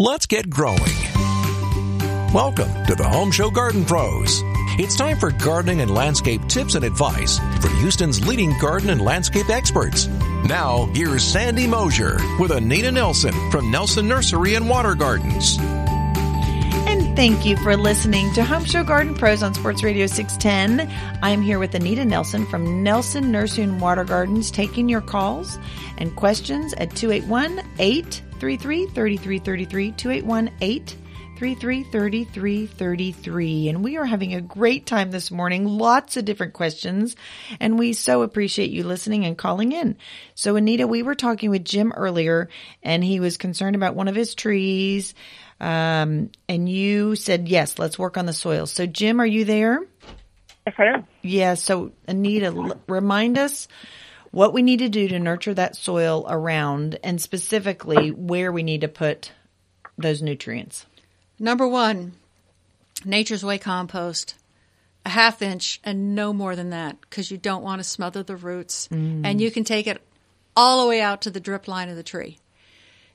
Let's get growing. Welcome to the Home Show Garden Pros. It's time for gardening and landscape tips and advice from Houston's leading garden and landscape experts. Now, here's Sandy Mosier with Anita Nelson from Nelson Nursery and Water Gardens. And thank you for listening to Home Show Garden Pros on Sports Radio 610. I'm here with Anita Nelson from Nelson Nursery and Water Gardens taking your calls and questions at 281 833 3333 281 833 And we are having a great time this morning. Lots of different questions. And we so appreciate you listening and calling in. So Anita, we were talking with Jim earlier and he was concerned about one of his trees. Um, and you said, yes, let's work on the soil. So Jim, are you there? Yes, I am. Yeah. So Anita, l- remind us what we need to do to nurture that soil around and specifically where we need to put those nutrients. Number one, Nature's Way compost. A half inch and no more than that because you don't want to smother the roots. And you can take it all the way out to the drip line of the tree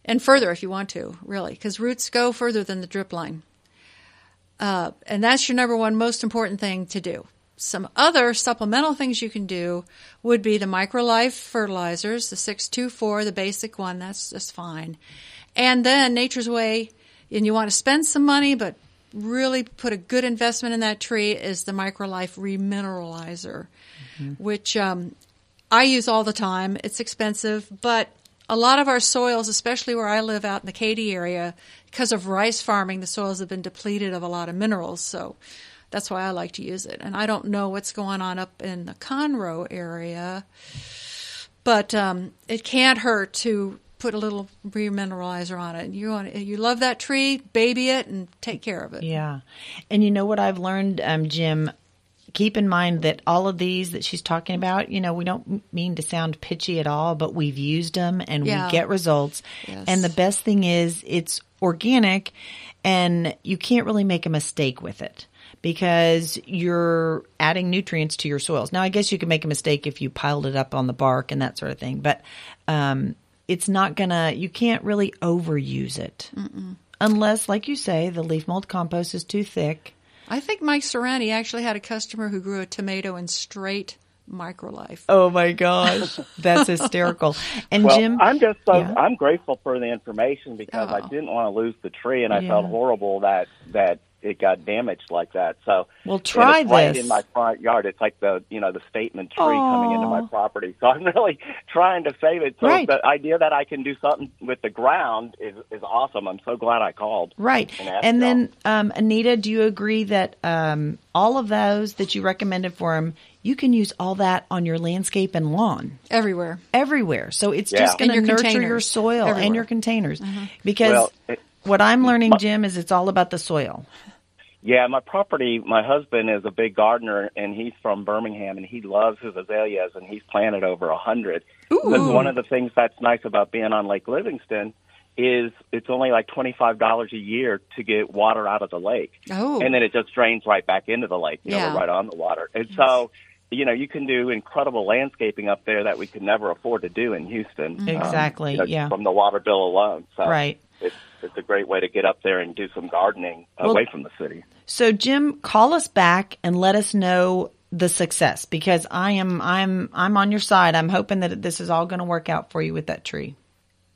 and further if you want to, really, because roots go further than the drip line. Uh, and that's your number one most important thing to do. Some other supplemental things you can do would be the microlife fertilizers, the 624, the basic one, that's just fine. And then Nature's Way, and you want to spend some money, but really put a good investment in that tree is the microlife remineralizer, which um, I use all the time. It's expensive, but a lot of our soils, especially where I live out in the Katy area, because of rice farming, the soils have been depleted of a lot of minerals. So that's why I like to use it. And I don't know what's going on up in the Conroe area, but um, it can't hurt to put a little remineralizer on it. You want you love that tree, baby it, and take care of it. Yeah. And you know what I've learned, um, Jim? Keep in mind that all of these that she's talking about, you know, we don't mean to sound pitchy at all, but we've used them and Yeah. we get results. Yes. And the best thing is it's organic and you can't really make a mistake with it because you're adding nutrients to your soils. Now, I guess you could make a mistake if you piled it up on the bark and that sort of thing, but um, it's not gonna, you can't really overuse it. Unless, like you say, the leaf mold compost is too thick. I think Mike Serrani actually had a customer who grew a tomato in straight microlife. Oh my gosh, that's hysterical. And Well, Jim, I'm just so Yeah. I'm grateful for the information because I Oh. didn't want to lose the tree, and I Yeah. felt horrible that that it got damaged like that. So Well, and try it's right this. in my front yard. It's like the you know the statement tree coming into my property. So I'm really trying to save it. So Right. the idea that I can do something with the ground is is awesome. I'm so glad I called. right? and And then, um, Anita, do you agree that um, all of those that you recommended for him, you can use all that on your landscape and lawn Everywhere. everywhere? So it's Yeah. just going to your nurture your containers. soil and your containers. Because Well, it- what I'm learning, Jim, is it's all about the soil. Yeah, my property, my husband is a big gardener and he's from Birmingham and he loves his azaleas and he's planted over a hundred. Because one of the things that's nice about being on Lake Livingston is it's only like $25 a year to get water out of the lake. Oh. And then it just drains right back into the lake, you know, Yeah. right on the water. And so, you know, you can do incredible landscaping up there that we could never afford to do in Houston. um, Exactly, you know, yeah. From the water bill alone. So Right. it's, it's a great way to get up there and do some gardening Well- away from the city. So Jim, call us back and let us know the success because I am I'm I'm on your side. I'm hoping that this is all going to work out for you with that tree.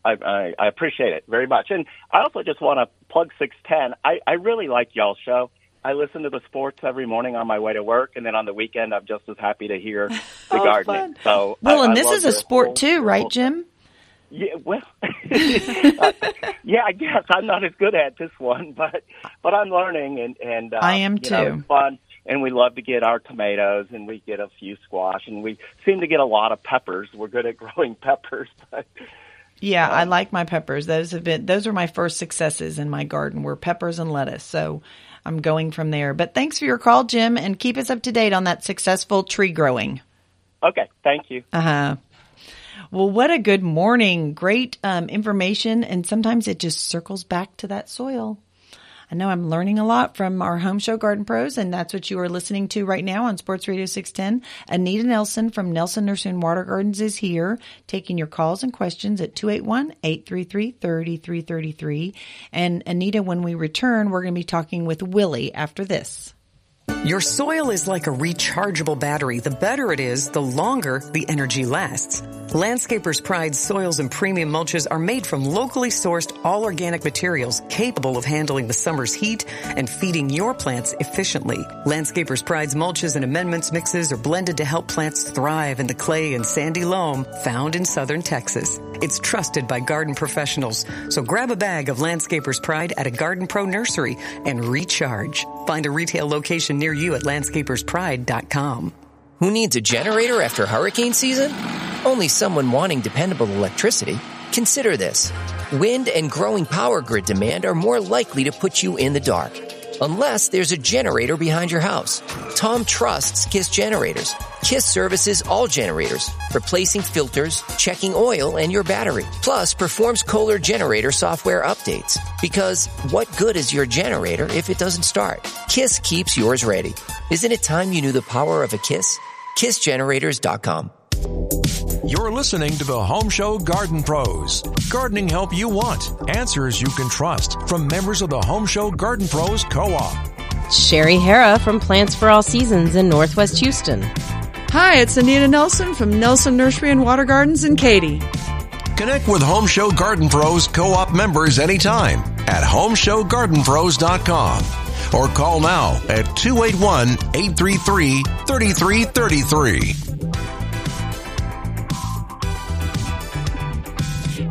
I, I, I appreciate it very much. And I also just want to plug 610. I, I really like y'all's show. I listen to the sports every morning on my way to work, and then on the weekend, I'm just as happy to hear the Oh, gardening. fun. So, Well, I- and I this is a sport whole- too, right, Jim? Yeah, well, uh, yeah, I guess I'm not as good at this one, but but I'm learning, and and uh, I am know, too. it's fun, and we love to get our tomatoes, and we get a few squash, and we seem to get a lot of peppers. We're good at growing peppers, but Yeah, I like my peppers. Those have been those are my first successes in my garden were peppers and lettuce. So I'm going from there. But thanks for your call, Jim, and keep us up to date on that successful tree growing. okay, thank you. Uh huh. Well, what a good morning. Great um, information. And sometimes it just circles back to that soil. I know I'm learning a lot from our home show garden pros, and that's what you are listening to right now on Sports Radio 610. Anita Nelson from Nelson Nursery and Water Gardens is here taking your calls and questions at 281-833-3333. And Anita, when we return, we're going to be talking with Willie after this. Your soil is like a rechargeable battery. The better it is, the longer the energy lasts. Landscapers Pride soils and premium mulches are made from locally sourced all organic materials capable of handling the summer's heat and feeding your plants efficiently. Landscapers Pride's mulches and amendments mixes are blended to help plants thrive in the clay and sandy loam found in southern Texas. It's trusted by garden professionals. So grab a bag of Landscapers Pride at a Garden Pro nursery and recharge. Find a retail location near you at landscaperspride.com. Who needs a generator after hurricane season? Only someone wanting dependable electricity. Consider this. Wind and growing power grid demand are more likely to put you in the dark. Unless there's a generator behind your house. Tom trusts KISS generators. KISS services all generators, replacing filters, checking oil and your battery, plus performs Kohler generator software updates. Because what good is your generator if it doesn't start? KISS keeps yours ready. Isn't it time you knew the power of a KISS? KISSgenerators.com. You're listening to the Home Show Garden Pros. Gardening help you want, answers you can trust from members of the Home Show Garden Pros Co-op. Sherry Hara from Plants for All Seasons in Northwest Houston. Hi, it's Anita Nelson from Nelson Nursery and Water Gardens in Katy. Connect with Home Show Garden Pros Co-op members anytime at homeshowgardenpros.com or call now at 281-833-3333.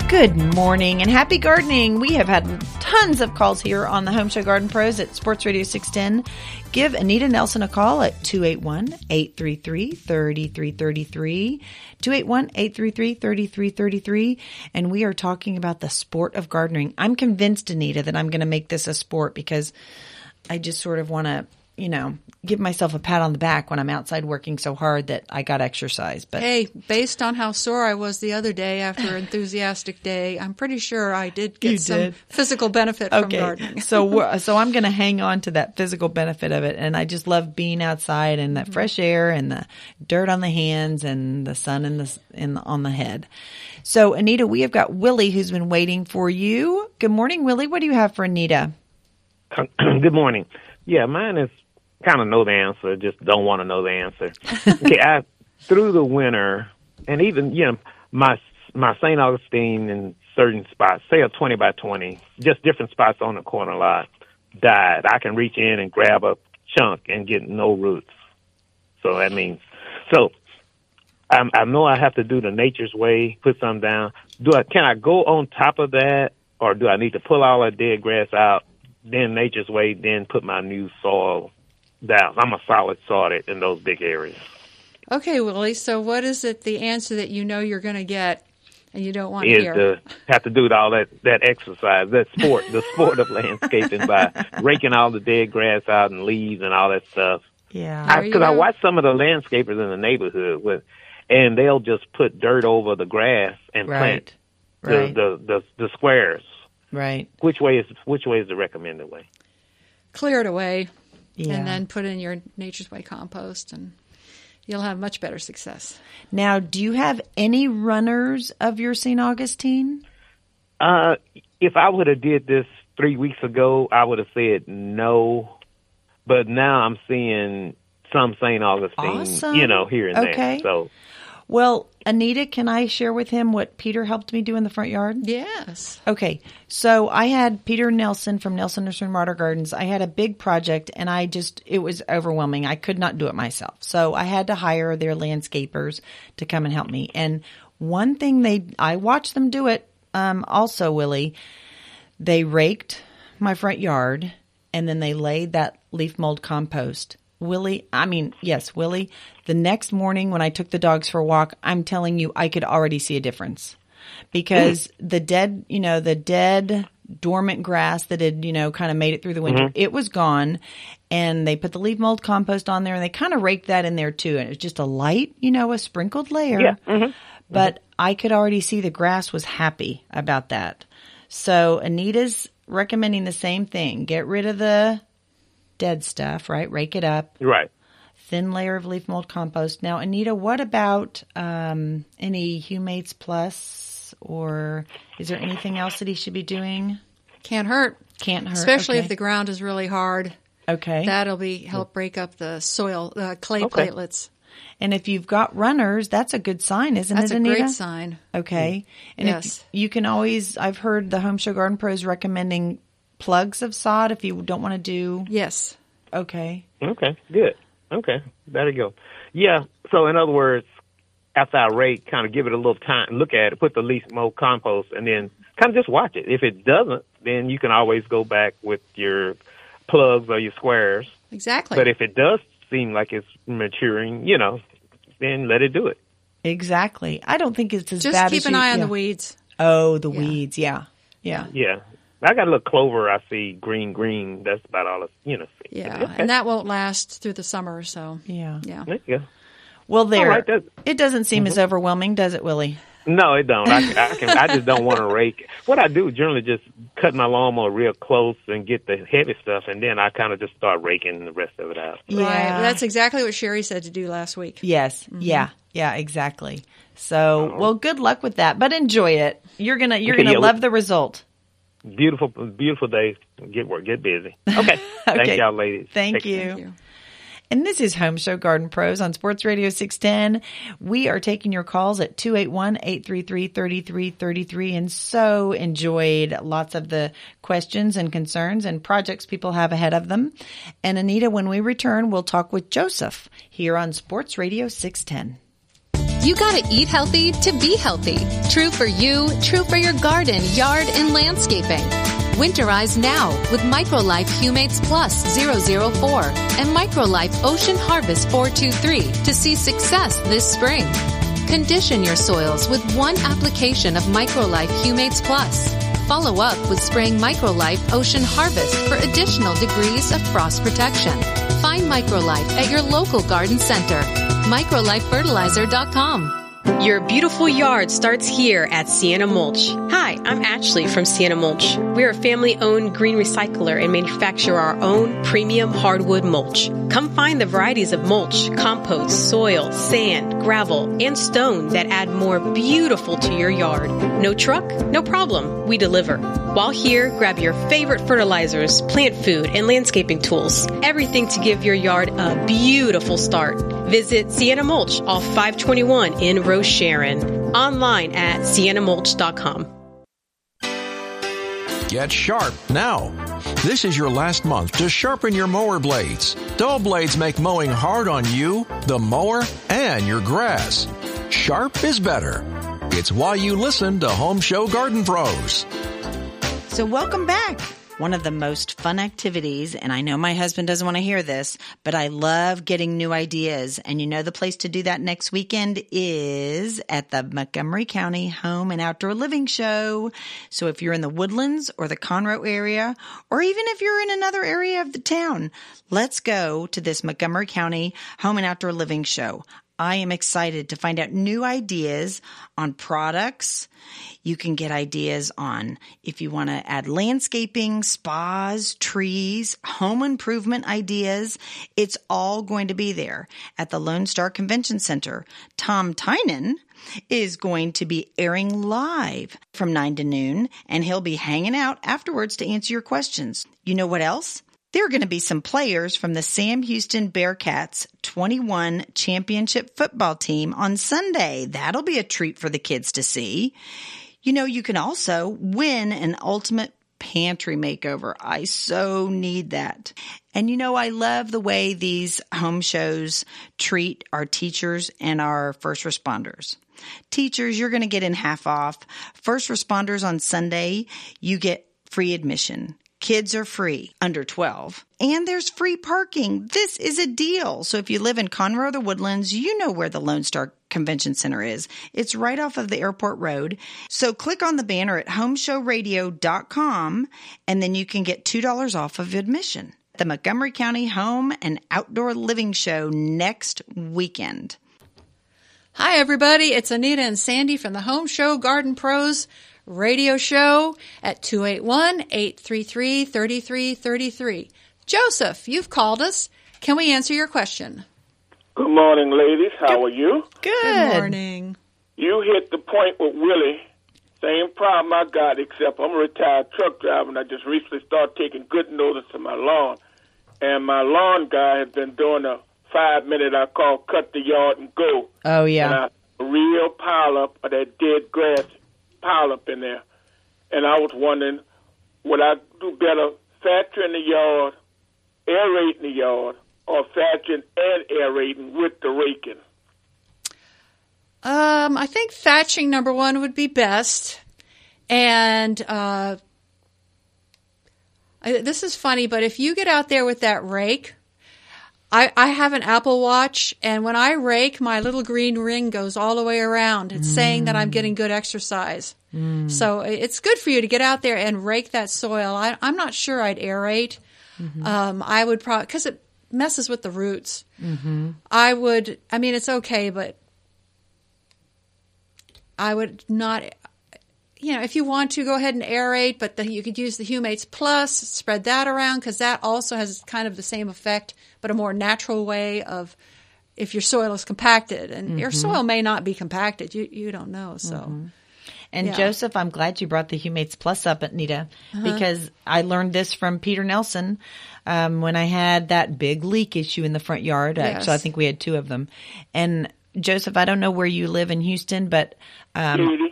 Good morning and happy gardening. We have had tons of calls here on the Home Show Garden Pros at Sports Radio 610. Give Anita Nelson a call at 281-833-3333, 281-833-3333, and we are talking about the sport of gardening. I'm convinced, Anita, that I'm going to make this a sport because I just sort of want to you know, give myself a pat on the back when I'm outside working so hard that I got exercise. But hey, based on how sore I was the other day after an enthusiastic day, I'm pretty sure I did get You some did. physical benefit from gardening. so we're- so I'm going to hang on to that physical benefit of it, and I just love being outside and that mm-hmm. fresh air and the dirt on the hands and the sun in the in the, on the head. So Anita, we have got Willie who's been waiting for you. Good morning, Willie. What do you have for Anita? Good morning. Yeah, mine is kind of know the answer, just don't want to know the answer. okay, I through the winter, and even you know my my St. Augustine in certain spots, say a twenty by twenty, just different spots on the corner lot, died. I can reach in and grab a chunk and get no roots. So that means so. I, I know I have to do the nature's way, put some down. Do I? Can I go on top of that, or do I need to pull all that dead grass out, then nature's way, then put my new soil down? I'm a solid sorted in those big areas. Okay, Willie. So, what is it? The answer that you know you're going to get, and you don't want to Is hear? to have to do all that that exercise, that sport, the sport of landscaping by raking all the dead grass out and leaves and all that stuff. Yeah. Because I, go. watch some of the landscapers in the neighborhood with, and they'll just put dirt over the grass and Right. plant Right. the, the the the squares. Right. Which way is which way is the recommended way? Clear it away, Yeah. and then put in your Nature's Way compost, and you'll have much better success. Now, do you have any runners of your St. Augustine? Uh, if I would have did this three weeks ago, I would have said no. But now I'm seeing some St. Augustine, Awesome. you know, here and Okay. there. So Well, Anita, can I share with him what Peter helped me do in the front yard? Yes. Okay, so I had Peter Nelson from Nelson Nursery and Water Gardens. I had a big project and I just, it was overwhelming. I could not do it myself. So I had to hire their landscapers to come and help me. And one thing they, I watched them do it, um, also, Willie, they raked my front yard and then they laid that leaf mold compost. Willie, I mean, yes, Willie, the next morning when I took the dogs for a walk, I'm telling you, I could already see a difference because the dead, you know, the dead dormant grass that had, you know, kind of made it through the winter, mm-hmm. it was gone. And they put the leaf mold compost on there and they kind of raked that in there too. And it was just a light, you know, a sprinkled layer. Yeah. Mm-hmm. Mm-hmm. But I could already see the grass was happy about that. So Anita's recommending the same thing. Get rid of the dead stuff, right? Rake it up. Right. Thin layer of leaf mold compost. Now, Anita, what about um, any Humates Plus, or is there anything else that he should be doing? Can't hurt, Can't hurt, especially okay. if the ground is really hard. Okay. That'll be help break up the soil, uh, clay Okay. platelets. and if you've got runners, that's a good sign, isn't That's it, a Anita? great sign. Okay. And Yes. if you can always, I've heard the Home Show Garden Pros recommending plugs of sod if you don't want to do. Yes. Okay. Okay, good. Okay, there you go. Yeah. So in other words, after I rake, kind of give it a little time, and look at it, put the leaf mold compost, and then kind of just watch it. If it doesn't, then you can always go back with your plugs or your squares. Exactly. But if it does seem like it's maturing, you know, then let it do it. Exactly. I don't think it's as Just bad keep as an you- eye on yeah. the weeds. Oh, the Yeah. weeds. Yeah. Yeah. Yeah. I got a little clover. I see green, green. That's about all. I, you know. See. Yeah, Okay. and that won't last through the summer. So Yeah. yeah. There you go. Well, there. right, it doesn't seem as overwhelming, does it, Willie? No, it don't. I, I can. I just don't want to rake. What I do generally just cut my lawnmower real close and get the heavy stuff, and then I kind of just start raking the rest of it out. Right. That's exactly what Sherry said to do last week. Yes. Mm-hmm. Yeah. Yeah. Exactly. So, well, good luck with that, but enjoy it. You're gonna you're Okay, gonna yeah, love we- the result. Beautiful, beautiful day. Get work. Get busy. Okay. Okay. Thank y'all, ladies. Thank you. Thank you. And this is Home Show Garden Pros on Sports Radio 610. We are taking your calls at 281-833-3333 and so enjoyed lots of the questions and concerns and projects people have ahead of them. And Anita, when we return, we'll talk with Joseph here on Sports Radio 610. You gotta eat healthy to be healthy. True for you, true for your garden, yard, and landscaping. Winterize now with Microlife Humates Plus 004 and Microlife Ocean Harvest 423 to see success this spring. Condition your soils with one application of Microlife Humates Plus. Follow up with spraying Microlife Ocean Harvest for additional degrees of frost protection. Find Microlife at your local garden center. MicrolifeFertilizer.com. Your beautiful yard starts here at Sienna Mulch. Hi, I'm Ashley from Sienna Mulch. We're a family owned green recycler and manufacture our own premium hardwood mulch. Come find the varieties of mulch, compost, soil, sand, gravel, and stone that add more beautiful to your yard. No truck? No problem. We deliver. While here, grab your favorite fertilizers, plant food, and landscaping tools. Everything to give your yard a beautiful start. Visit Sienna Mulch off 521 in Rose Sharon. Online at siennamulch.com. Get sharp now. This is your last month to sharpen your mower blades. Dull blades make mowing hard on you, the mower, and your grass. Sharp is better. It's why you listen to Home Show Garden Pros. So, welcome back. One of the most fun activities, and I know my husband doesn't want to hear this, but I love getting new ideas. And you know, the place to do that next weekend is at the Montgomery County Home and Outdoor Living Show. So, if you're in the Woodlands or the Conroe area, or even if you're in another area of the town, let's go to this Montgomery County Home and Outdoor Living Show. I am excited to find out new ideas on products. You can get ideas on if you want to add landscaping, spas, trees, home improvement ideas. It's all going to be there at the Lone Star Convention Center. Tom Tynan is going to be airing live from 9 to noon and he'll be hanging out afterwards to answer your questions. You know what else? There are going to be some players from the Sam Houston Bearcats 21 championship football team on Sunday. That'll be a treat for the kids to see. You know, you can also win an ultimate pantry makeover. I so need that. And you know, I love the way these home shows treat our teachers and our first responders. Teachers, you're going to get in half off. First responders on Sunday, you get free admission. Kids are free under 12 and there's free parking. This is a deal. So if you live in Conroe or the Woodlands, you know where the Lone Star Convention Center is. It's right off of the airport road. So click on the banner at homeshowradio.com and then you can get $2 off of admission. The Montgomery County Home and Outdoor Living Show next weekend. Hi, everybody. It's Anita and Sandy from the Home Show Garden Pros, radio show at 281-833-3333. Joseph, you've called us. Can we answer your question? Good morning, ladies. How are you? Good. Good morning. You hit the point with Willie. Same problem I got, except I'm a retired truck driver, and I just recently started taking good notice of my lawn. And my lawn guy has been doing a five minute I call cut the yard and go. Oh And yeah. I, a real pile up of that dead grass pile up in there. And I was wondering, would I do better thatching the yard, aerating the yard, or thatching and aerating with the raking? Um, I think thatching number one would be best. And uh, I, this is funny, but if you get out there with that rake, I, I have an Apple Watch, and when I rake, my little green ring goes all the way around. It's saying that I'm getting good exercise. Mm. So it's good for you to get out there and rake that soil. I, I'm not sure I'd aerate. Mm-hmm. Um, I would probably because it messes with the roots. Mm-hmm. I would. I mean, it's okay, but I would not. You know, if you want to, go ahead and aerate, but the, you could use the Humates Plus, spread that around because that also has kind of the same effect, but a more natural way of if your soil is compacted, and your soil may not be compacted. You you don't know, so. And Yeah. Joseph, I'm glad you brought the Humates Plus up, Anita, because I learned this from Peter Nelson um, when I had that big leak issue in the front yard. Actually, I think we had two of them. And Joseph, I don't know where you live in Houston, but um,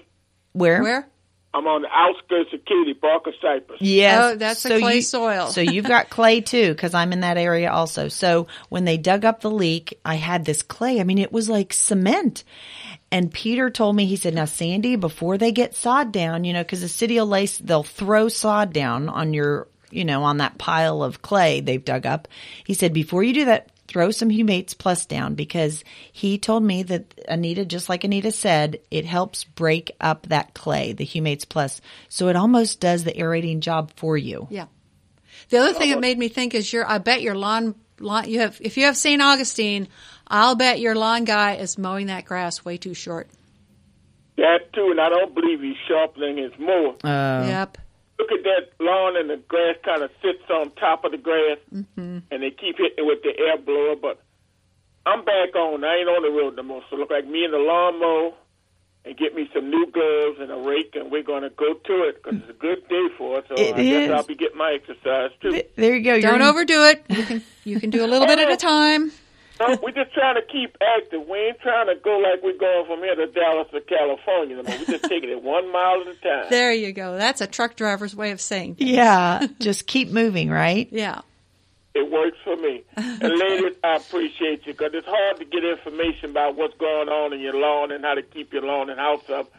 where? Where? I'm on the outskirts of Katy, Barker, Cypress. Yes. Oh, that's a clay you- soil. so you've got clay too, because I'm in that area also. So when they dug up the leak, I had this clay. I mean, it was like cement. And Peter told me, he said, now Sandy, before they get sod down, you know, because the city will lay, they'll throw sod down on your, you know, on that pile of clay they've dug up. He said, before you do that, throw some Humates Plus down because he told me that Anita, just like Anita said, it helps break up that clay, the Humates Plus. So it almost does the aerating job for you. Yeah. The other thing that made me think is your. I bet your lawn, lawn. You have if you have St. Augustine, I'll bet your lawn guy is mowing that grass way too short. That too, and I don't believe he's sharpening his mower. Oh. yep. Look at that lawn, and the grass kind of sits on top of the grass, mm-hmm. and they keep hitting it with the air blower. But I'm back on. I ain't on the road no more. So look like me and the lawnmower, and get me some new gloves and a rake, and we're gonna go to it because it's a good day for us. So It i guess i'll be getting my exercise too. There you go. Don't You're- overdo it. You can you can do a little bit at a time. No, we're just trying to keep active. We ain't trying to go like we're going from here to Dallas to California. No more. We're just taking it one mile at a time. There you go. That's a truck driver's way of saying. things. Yeah. Just keep moving, right? Yeah. It works for me. And ladies, I appreciate you because it's hard to get information about what's going on in your lawn and how to keep your lawn and house up.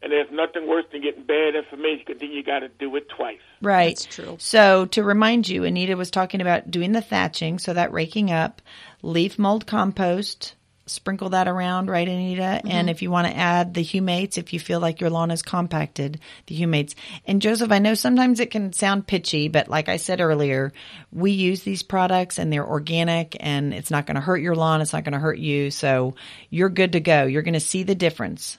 And there's nothing worse than getting bad information because then you got to do it twice. Right. That's true. So to remind you, Anita was talking about doing the thatching, so that raking up, leaf mold compost, sprinkle that around, right, Anita? Mm-hmm. And if you want to add the humates, if you feel like your lawn is compacted, the humates. And Joseph, I know sometimes it can sound pitchy, but like I said earlier, we use these products and they're organic and it's not going to hurt your lawn. It's not going to hurt you. So you're good to go. You're going to see the difference.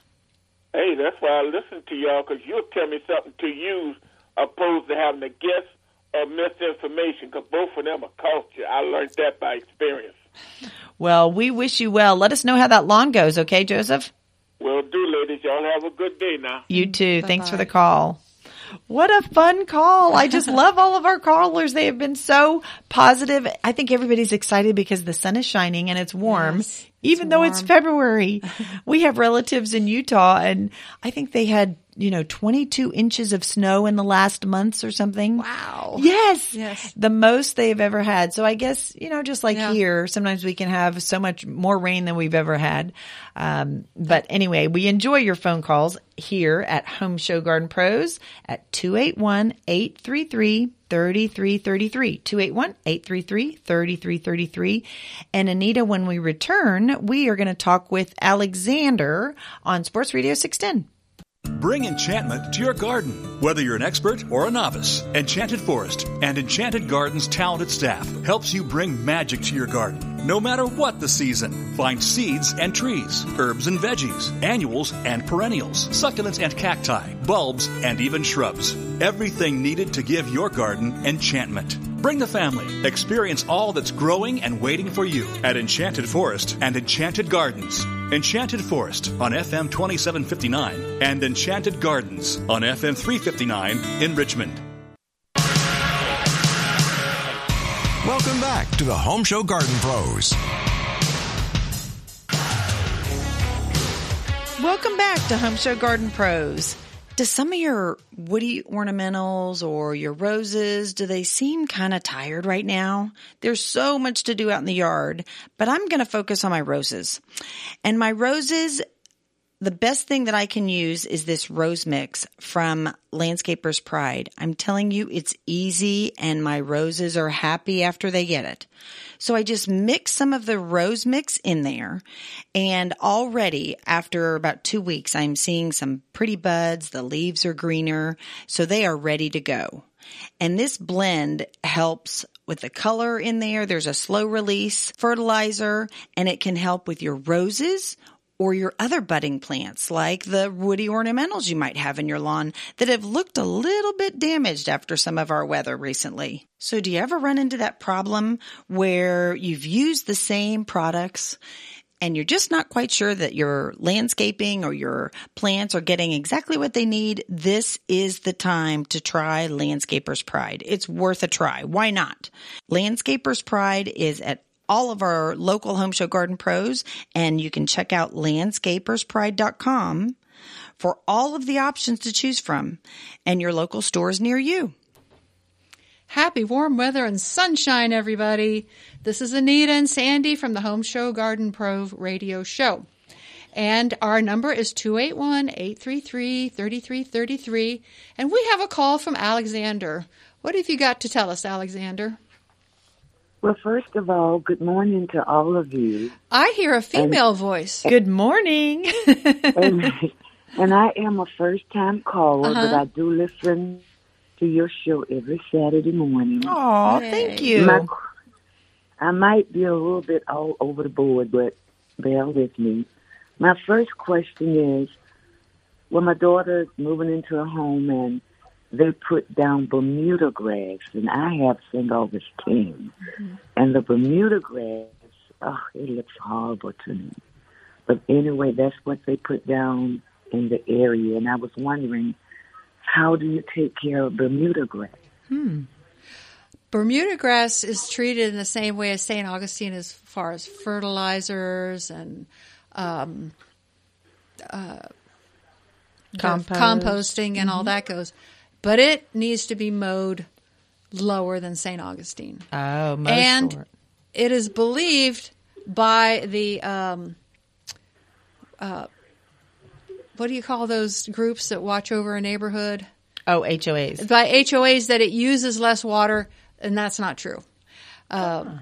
Hey, that's why I listen to y'all because you'll tell me something to use opposed to having to guess or misinformation because both of them are culture. I learned that by experience. Well, we wish you well. Let us know how that lawn goes, okay, Joseph? Well, do, ladies. Y'all have a good day now. You too. Mm-hmm. Thanks for the call. What a fun call. I just love all of our callers. They have been so positive. I think everybody's excited because the sun is shining and it's warm. Yes, it's even though it's. February, we have relatives in Utah and I think they had, you know, 22 inches of snow in the last months or something. Wow. Yes. Yes. The most they've ever had. So I guess, you know, just like Yeah. here, sometimes we can have so much more rain than we've ever had. Um, but anyway, we enjoy your phone calls here at Home Show Garden Pros at 281-833 3333 281 833 3333 and Anita when we return we are going to talk with Alexander on Sports Radio 610 Bring enchantment to your garden. Whether you're an expert or a novice, Enchanted Forest and Enchanted Gardens talented staff helps you bring magic to your garden. no matter what the season. Find seeds and trees, herbs and veggies, annuals and perennials, succulents and cacti, bulbs and even shrubs. Everything needed to give your garden enchantment. Bring the family. Experience all that's growing and waiting for you at Enchanted Forest and Enchanted Gardens. Enchanted Forest on FM 2759 and Enchanted Gardens on FM 359 in Richmond. Welcome back to the Home Show Garden Pros. Welcome back to Home Show Garden Pros. Do some of your woody ornamentals or your roses, do they seem kind of tired right now? There's so much to do out in the yard, but I'm going to focus on my roses. And my roses, the best thing that I can use is this rose mix from Landscaper's Pride. I'm telling you, it's easy and my roses are happy after they get it. So I just mix some of the rose mix in there and already after about two weeks, I'm seeing some pretty buds. The leaves are greener. So they are ready to go. And this blend helps with the color in there. There's a slow release fertilizer and it can help with your roses or your other budding plants like the woody ornamentals you might have in your lawn that have looked a little bit damaged after some of our weather recently. So do you ever run into that problem where you've used the same products and you're just not quite sure that your landscaping or your plants are getting exactly what they need, this is the time to try Landscaper's Pride. It's worth a try. Why not? Landscaper's Pride is at all of our local home show garden pros and you can check out landscaperspride.com for all of the options to choose from and your local stores near you. Happy warm weather and sunshine, everybody. This is Anita and Sandy from the Home Show Garden Pro radio show. And our number is 281 833 3333. And we have a call from Alexander. What have you got to tell us, Alexander? Well, first of all, good morning to all of you. I hear a female and, voice. Good morning. and, and, I am a first time caller, uh-huh. but I do listen to your show every Saturday morning. Oh, thank you. My, I might be a little bit all over the board, but bear with me. My first question is, well, my daughter's moving into a home and they put down Bermuda grass, and I have St. Augustine. Mm-hmm. And the Bermuda grass, oh, it looks horrible to me. But anyway, that's what they put down in the area. And I was wondering, how do you take care of Bermuda grass? Hmm. Bermuda grass is treated in the same way as St. Augustine as far as fertilizers and um, uh, Compost. composting and mm-hmm. all that goes but it needs to be mowed lower than St. Augustine. Oh, and short. it is believed by the um, uh, what do you call those groups that watch over a neighborhood? Oh, HOAs. By HOAs that it uses less water, and that's not true. Uh,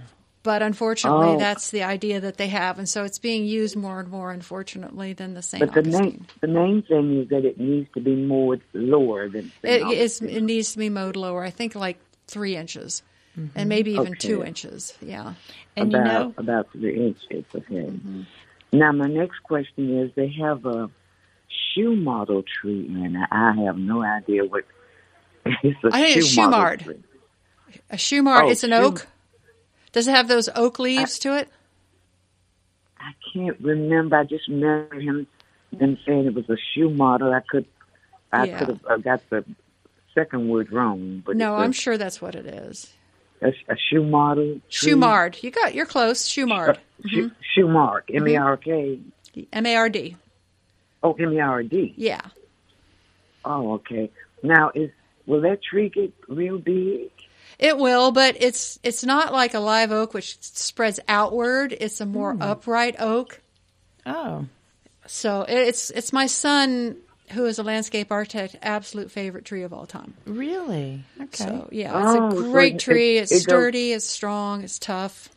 but unfortunately, oh. that's the idea that they have, and so it's being used more and more, unfortunately, than the St. But the main the main thing is that it needs to be mowed lower than it, it needs to be mowed lower. I think like three inches, mm-hmm. and maybe even okay. two inches. Yeah, and about you know, about three inches. Okay. Mm-hmm. Now my next question is: They have a shoe model tree, and I have no idea what. It's a I think shoe it's shumard. A shumard. Oh, it's an shoe- oak. Does it have those oak leaves to it? I can't remember. I just remember him them saying it was a shoe model. I could, I Yeah. could have uh, got the second word wrong, but No, was I'm sure that's what it is. a, a shoe model. tree. You got. You're close. Shumard. Shoe, shoe mark. M A R K. M A R D. Oh, M A R D. Yeah. Oh, okay. Now is will that tree get real big? It will, but it's it's not like a live oak which spreads outward. It's a more Hmm. upright oak. oh, So it's it's my son who is a landscape architect absolute favorite tree of all time. really? Okay. So yeah, it's Oh, a so great it- tree. It's it goes- sturdy. It's strong. It's tough.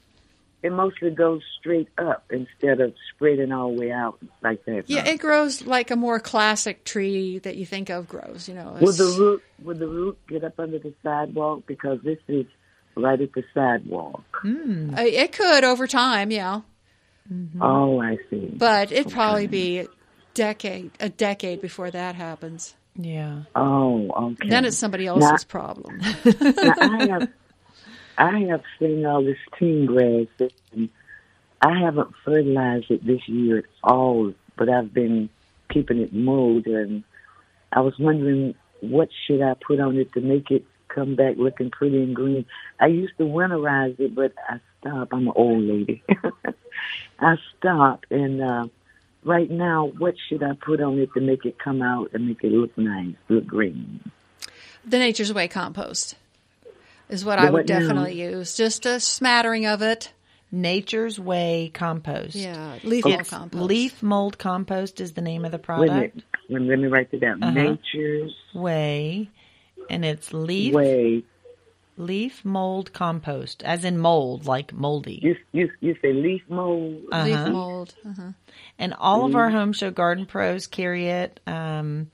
It mostly goes straight up instead of spreading all the way out like that. Yeah, it grows like a more classic tree that you think of grows. You know, would the root will the root get up under the sidewalk because this is right at the sidewalk. Uh, It could over time, yeah, Oh, I see. but it'd probably be a decade, a decade before that happens. Yeah. Oh, okay. Then it's somebody Now- else's problem. now, I have I have seen all this teen grass, and I haven't fertilized it this year at all. But I've been keeping it mowed, and I was wondering what should I put on it to make it come back looking pretty and green. I used to winterize it, but I stopped. I'm an old lady. I stopped, and uh, right now, what should I put on it to make it come out and make it look nice, look green? the Nature's Way compost is what The I would what now? definitely use. Just a smattering of it. Nature's Way compost. Yeah, leaf mold compost. Leaf mold compost is the name of the Wait a product. minute. Let me, write it down. Uh-huh. Nature's Way, and it's leaf Way. leaf mold compost, as in mold, like moldy. You you you say leaf mold. Uh-huh. Leaf mold. Uh-huh. And all of our home show garden pros carry it. Um,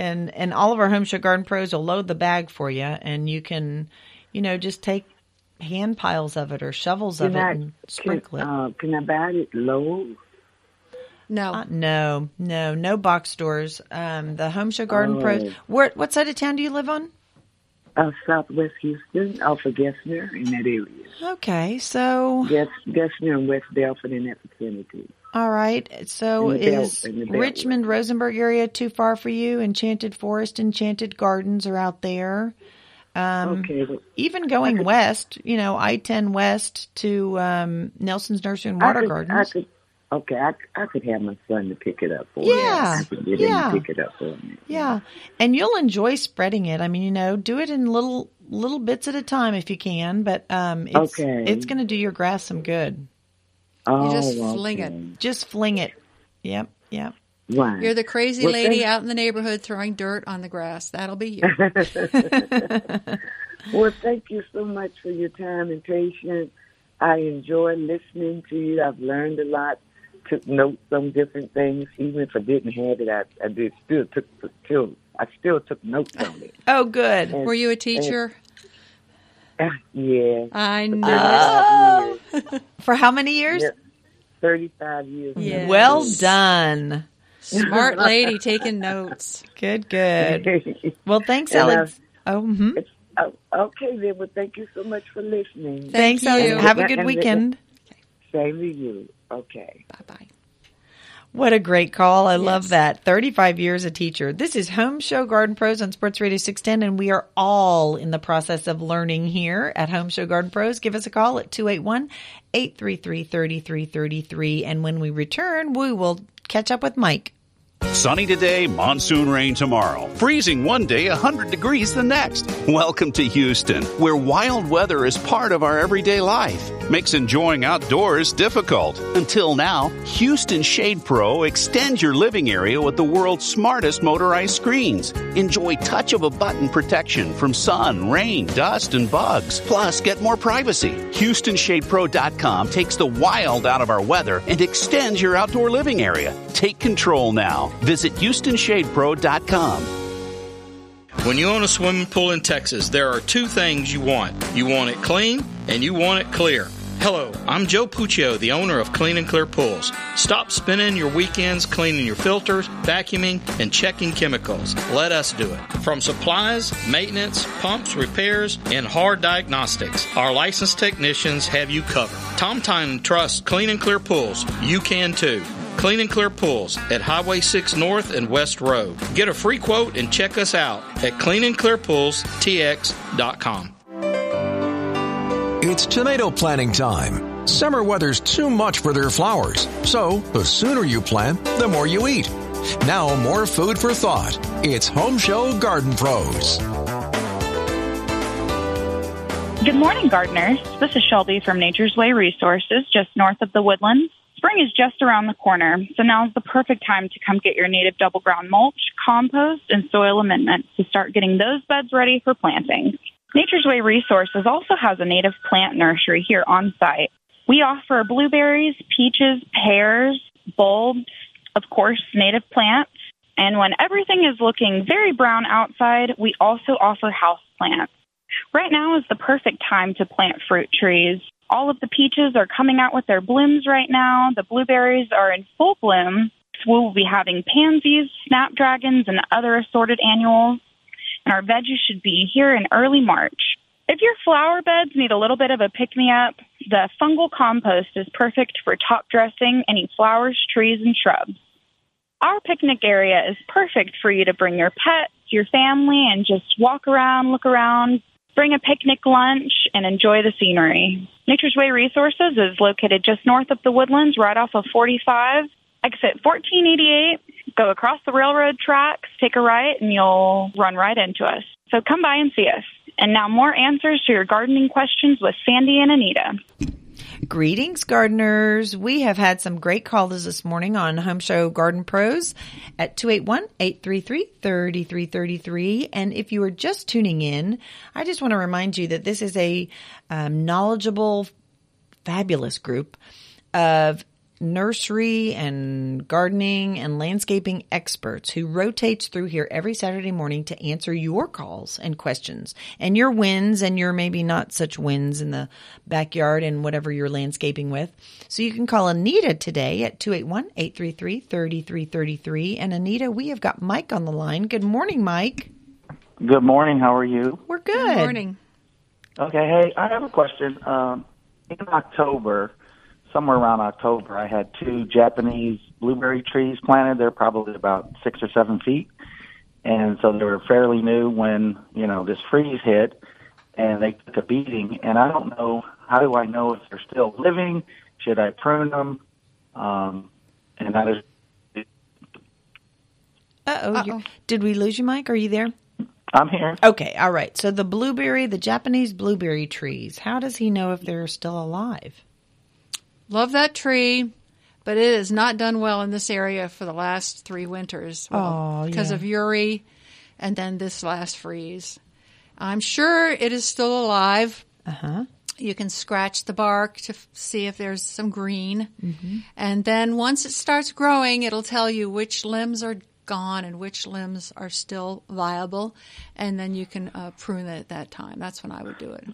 and and all of our home show garden pros will load the bag for you, and you can, you know, just take hand piles of it or shovels of Can it and sprinkle can, it. uh, can I buy it low? No, Uh, no, no, no box stores. Um, the Home Show Garden Pros. Oh. Where, what side of town do you live on? Uh, Southwest Houston, off of Gessner in that area. Okay, so Gess, Gessner and West Bellfort in that vicinity. All right. So In the Bel- is. Richmond Rosenberg area too far for you? Enchanted Forest, Enchanted Gardens are out there. Um, okay, even going west, you know, I ten west to um, Nelson's Nursery and I Water could, Gardens. I could, okay, I, I could have my son to pick it up for Yeah, me. I could yeah. him to pick it up for me. Yeah, and you'll enjoy spreading it. I mean, you know, do it in little little bits at a time if you can. But um, it's Okay. it's going to do your grass some good. Oh, you just fling it. Just fling it. Yep, yep. Right. You're the crazy Well, lady thank- out in the neighborhood throwing dirt on the grass. That'll be you. Well, thank you so much for your time and patience. I enjoy listening to you. I've learned a lot. Took notes on different things. Even if I didn't have it, I, I did still took still I still took notes on it. Oh, good. And- Were you a teacher? Ah, yeah. I know. For how many years? Yeah, Thirty-five years. Yes. Well done. Smart lady taking notes. Good, good. Well, thanks, And Alex. Oh, hmm Oh, okay then. Well, thank you so much for listening. thanks, you. Alex. Have a good And- weekend. Same to you. Okay. Bye bye. What a great call. I love that. 35 years a teacher. This is Home Show Garden Pros on Sports Radio 610, and we are all in the process of learning here at Home Show Garden Pros. Give us a call at 281 833 3333. And when we return, we will catch up with Mike. Sunny today, monsoon rain tomorrow. Freezing one day, 100 degrees the next. Welcome to Houston, where wild weather is part of our everyday life. Makes enjoying outdoors difficult. Until now, Houston Shade Pro extends your living area with the world's smartest motorized screens. Enjoy touch of a button protection from sun, rain, dust, and bugs. Plus, get more privacy. HoustonShadePro.com takes the wild out of our weather and extends your outdoor living area. Take control now. Visit HoustonShadePro.com. When you own a swimming pool in Texas, there are two things you want. You want it clean and you want it clear. Hello, I'm Joe Puccio, the owner of Clean and Clear Pools. Stop spending your weekends cleaning your filters, vacuuming, and checking chemicals. Let us do it. From supplies, maintenance, pumps, repairs, and hard diagnostics, our licensed technicians have you covered. Tom Tynan trusts Clean and Clear Pools. You can too. Clean and Clear Pools at Highway 6 North and West Road. Get a free quote and check us out at cleanandclearpoolstx.com. It's tomato planting time. Summer weather's too much for their flowers, so the sooner you plant, the more you eat. Now, more food for thought. It's Home Show Garden Pros. Good morning, gardeners. This is Shelby from Nature's Way Resources, just north of the woodlands. Spring is just around the corner, so now is the perfect time to come get your native double ground mulch, compost, and soil amendments to start getting those beds ready for planting. Nature's Way Resources also has a native plant nursery here on site. We offer blueberries, peaches, pears, bulbs, of course, native plants. And when everything is looking very brown outside, we also offer house plants. Right now is the perfect time to plant fruit trees. All of the peaches are coming out with their blooms right now. The blueberries are in full bloom. We'll be having pansies, snapdragons, and other assorted annuals. And our veggies should be here in early March. If your flower beds need a little bit of a pick me up, the fungal compost is perfect for top dressing any flowers, trees, and shrubs. Our picnic area is perfect for you to bring your pets, your family, and just walk around, look around, bring a picnic lunch, and enjoy the scenery. Nature's Way Resources is located just north of the Woodlands, right off of 45, exit 1488. Go across the railroad tracks, take a right, and you'll run right into us. So come by and see us. And now more answers to your gardening questions with Sandy and Anita. Greetings, gardeners. We have had some great callers this morning on Home Show Garden Pros at 281-833-3333. And if you are just tuning in, I just want to remind you that this is a um, knowledgeable, fabulous group of nursery and gardening and landscaping experts who rotates through here every Saturday morning to answer your calls and questions and your wins and your maybe not such wins in the backyard and whatever you're landscaping with. So you can call Anita today at 281-833-3333. And Anita, we have got Mike on the line. Good morning, Mike. Good morning. How are you? We're good. Good morning. Okay. Hey, I have a question. Um, in October, somewhere around October, I had two Japanese blueberry trees planted. They're probably about six or seven feet. And so they were fairly new when, you know, this freeze hit and they took a beating. And I don't know, how do I know if they're still living? Should I prune them? Um, and that is. Uh oh. Did we lose you, Mike? Are you there? I'm here. Okay. All right. So the blueberry, the Japanese blueberry trees, how does he know if they're still alive? Love that tree, but it has not done well in this area for the last three winters Oh, because yeah. of Uri and then this last freeze. I'm sure it is still alive. Uh huh. You can scratch the bark to f- see if there's some green. Mm-hmm. And then once it starts growing, it'll tell you which limbs are gone and which limbs are still viable. And then you can uh, prune it at that time. That's when I would do it.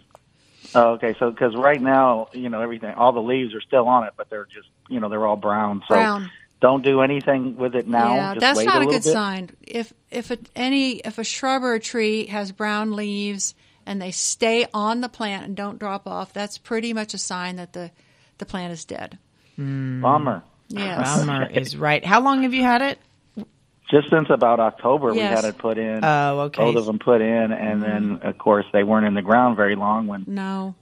Oh, okay. So, because right now, you know, everything, all the leaves are still on it, but they're just, you know, they're all brown. So Brown. don't do anything with it now. Yeah, Just that's wait not a, little good bit. sign. If if a, any if a shrub or a tree has brown leaves and they stay on the plant and don't drop off, that's pretty much a sign that the the plant is dead. Hmm. Bummer. Yes. Bummer is right. How long have you had it? Just since about October, we had it put in. Oh, okay. Both of them put in, and then of course they weren't in the ground very long when. No.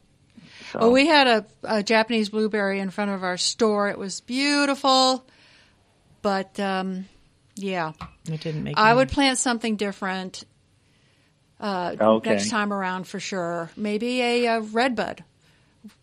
So. Well, we had a, a Japanese blueberry in front of our store. It was beautiful, but um, yeah, It didn't make. I any- would plant something different uh, Okay. next time around for sure. Maybe a, uh redbud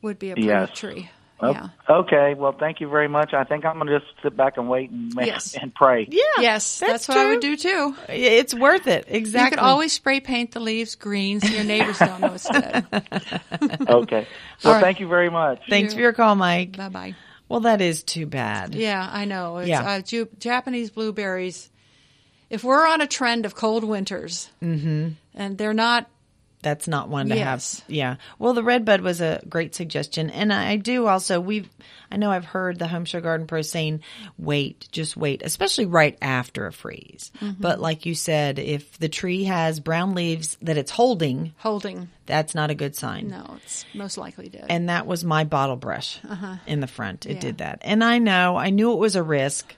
would be a Yes. tree. Oh, Yeah. Okay. Well, thank you very much. I think I'm going to just sit back and wait and Yes. and pray. Yeah. Yes, that's that's, what I would do too. It's worth it. Exactly. You could always spray paint the leaves green so your neighbors don't know it's dead. Okay. Well, All right. thank you very much. Thanks for your call, Mike. Bye bye. Well, that is too bad. Yeah, I know. It's, Yeah. uh, Ju- Japanese blueberries. If we're on a trend of cold winters, Mm-hmm. and they're not, That's not one to Yes. have. Yeah. Well, the red bud was a great suggestion, and I do also. We've. I know I've heard the Home Show Garden Pro saying, "Wait, just wait," especially right after a freeze. Mhm. But like you said, if the tree has brown leaves that it's holding, holding. that's not a good sign. No, it's most likely dead. And that was my bottle brush Uh-huh. in the front. It Yeah. did that. And I know, I knew it was a risk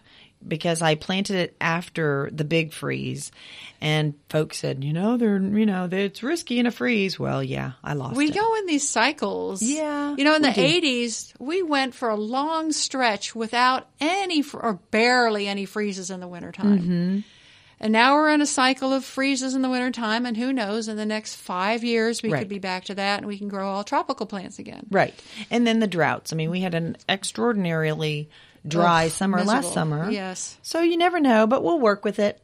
because I planted it after the big freeze and folks said, you know, they're, you know, it's risky in a freeze. Well, yeah, I lost it. we it. go in these cycles. Yeah, You know, in the 80s, we went for a long stretch without any, fr- or barely any freezes in the wintertime. hmm And now we're in a cycle of freezes in the wintertime, and who knows, in the next five years, we Right. could be back to that and we can grow all tropical plants again. Right. And then the droughts. I mean, we had an extraordinarily dry summer last summer. Yes. So you never know, but we'll work with it.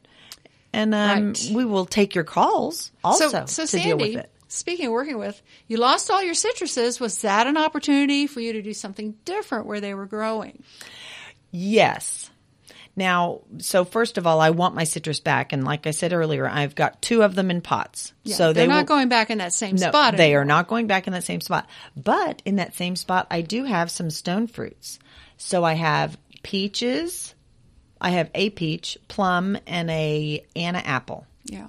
And um, Right. we will take your calls also so, so to Sandy, deal with it. speaking of working with, you lost all your citruses. Was that an opportunity for you to do something different where they were growing? Yes. Now, so first of all, I want my citrus back, and like I said earlier, I've got two of them in pots. Yeah, so they're they not will, going back in that same no, spot. they anymore. are not going back in that same spot. But in that same spot, I do have some stone fruits. So I have peaches, I have a peach, plum, and a Anna apple. Yeah.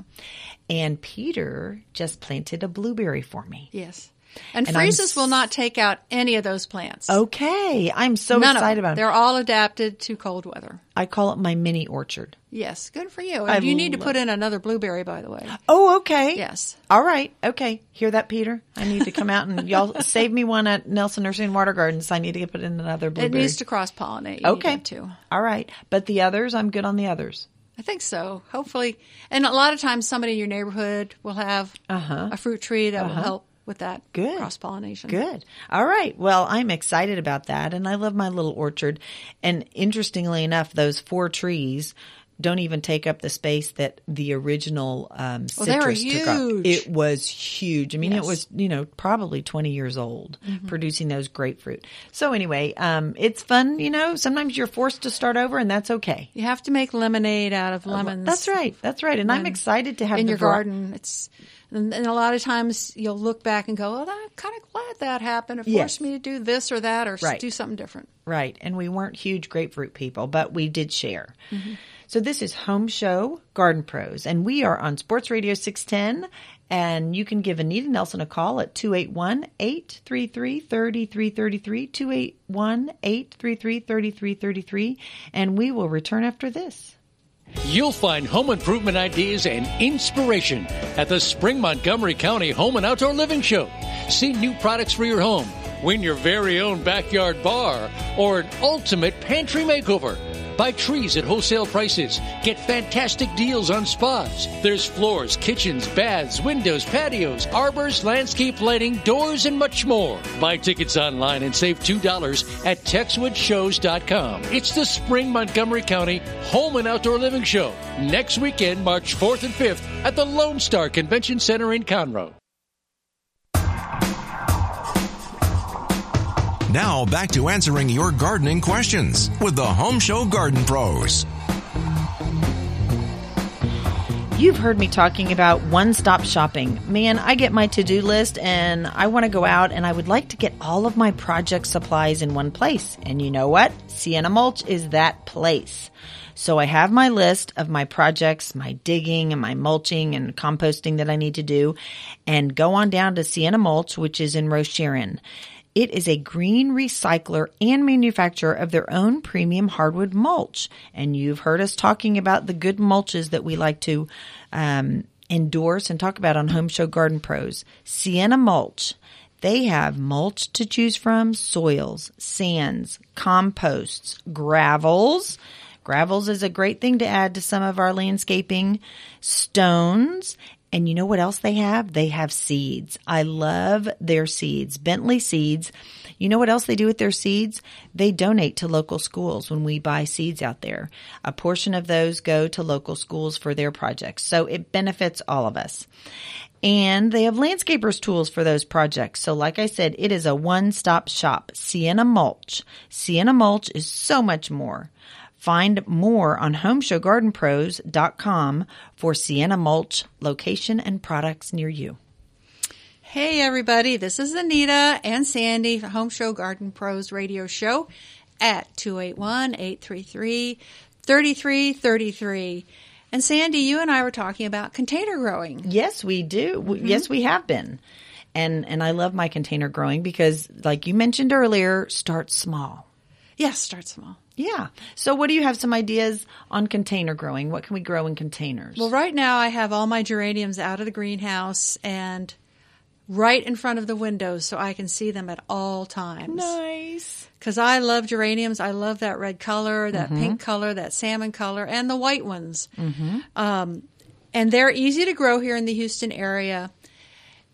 And Peter just planted a blueberry for me. Yes. And, And will not take out any of those plants. Okay, I'm so None excited about it. They're all adapted to cold weather. I call it my mini orchard. Yes, good for you. I And you need to put in another blueberry, by the way. Oh, okay. Yes. All right. Okay. Hear that, Peter? I need to come out and y'all save me one at Nelson Nursery and Water Gardens. I need to get put in another blueberry. It needs to cross pollinate. Okay. too. All right. But the others, I'm good on the others. I think so. Hopefully, and a lot of times somebody in your neighborhood will have Uh-huh. a fruit tree that will Uh-huh. help with that Good. cross pollination. Good. All right. Well, I'm excited about that. And I love my little orchard. And interestingly enough, those four trees don't even take up the space that the original um, were citrus took up. It was huge. I mean, Yes. it was, you know, probably 20 years old Mhm. producing those grapefruit. So anyway, um, it's fun. You know, sometimes you're forced to start over and that's okay. You have to make lemonade out of lemons. That's right. That's right. And I'm excited to have in the your var- garden. It's and, and a lot of times you'll look back and go, "Oh, I'm kind of glad that happened. It Yes. forced me to do this or that or Right. do something different." Right. And we weren't huge grapefruit people, but we did share. Mhm. So this is Home Show Garden Pros, and we are on Sports Radio 610. And you can give Anita Nelson a call at 281 833 3333, 281 833 3333, and we will return after this. You'll find home improvement ideas and inspiration at the Spring Montgomery County Home and Outdoor Living Show. See new products for your home, win your very own backyard bar, or an ultimate pantry makeover. Buy trees at wholesale prices. Get fantastic deals on spas. There's floors, kitchens, baths, windows, patios, arbors, landscape lighting, doors, and much more. Buy tickets online and save $2 at TexwoodShows.com. It's the Spring Montgomery County Home and Outdoor Living Show. Next weekend, March 4th and 5th at the Lone Star Convention Center in Conroe. Now back to answering your gardening questions with the Home Show Garden Pros. You've heard me talking about one stop shopping. Man, I get my to do list and I want to go out and I would like to get all of my project supplies in one place. And you know what? Sienna Mulch is that place. So I have my list of my projects, my digging and my mulching and composting that I need to do and go on down to Sienna Mulch, which is in Rosharon. It is a green recycler and manufacturer of their own premium hardwood mulch. And you've heard us talking about the good mulches that we like to um, endorse and talk about on Home Show Garden Pros. Sienna Mulch. They have mulch to choose from, soils, sands, composts, gravels. Gravels is a great thing to add to some of our landscaping, stones, and you know what else they have? They have seeds. I love their seeds. Bentley seeds. You know what else they do with their seeds? They donate to local schools when we buy seeds out there. A portion of those go to local schools for their projects. So it benefits all of us. And they have landscapers tools for those projects. So like I said, it is a one-stop shop. Sienna Mulch. Sienna Mulch is so much more. Find more on homeshowgardenpros.com for Sienna Mulch location and products near you. Hey, everybody, this is Anita and Sandy from Home Show Garden Pros radio show at 281 833 3333. And Sandy, you and I were talking about container growing. Yes, we do. W mm-hmm. Yes, we have been. And and I love my container growing because like you mentioned earlier, start small. Yes, start small. Yeah. So what do you have some ideas on container growing? What can we grow in containers? Well, right now I have all my geraniums out of the greenhouse and right in front of the windows so I can see them at all times. Nice. Because I love geraniums. I love that red color, that Mhm. pink color, that salmon color, and the white ones. Mm-hmm. Um, and they're easy to grow here in the Houston area.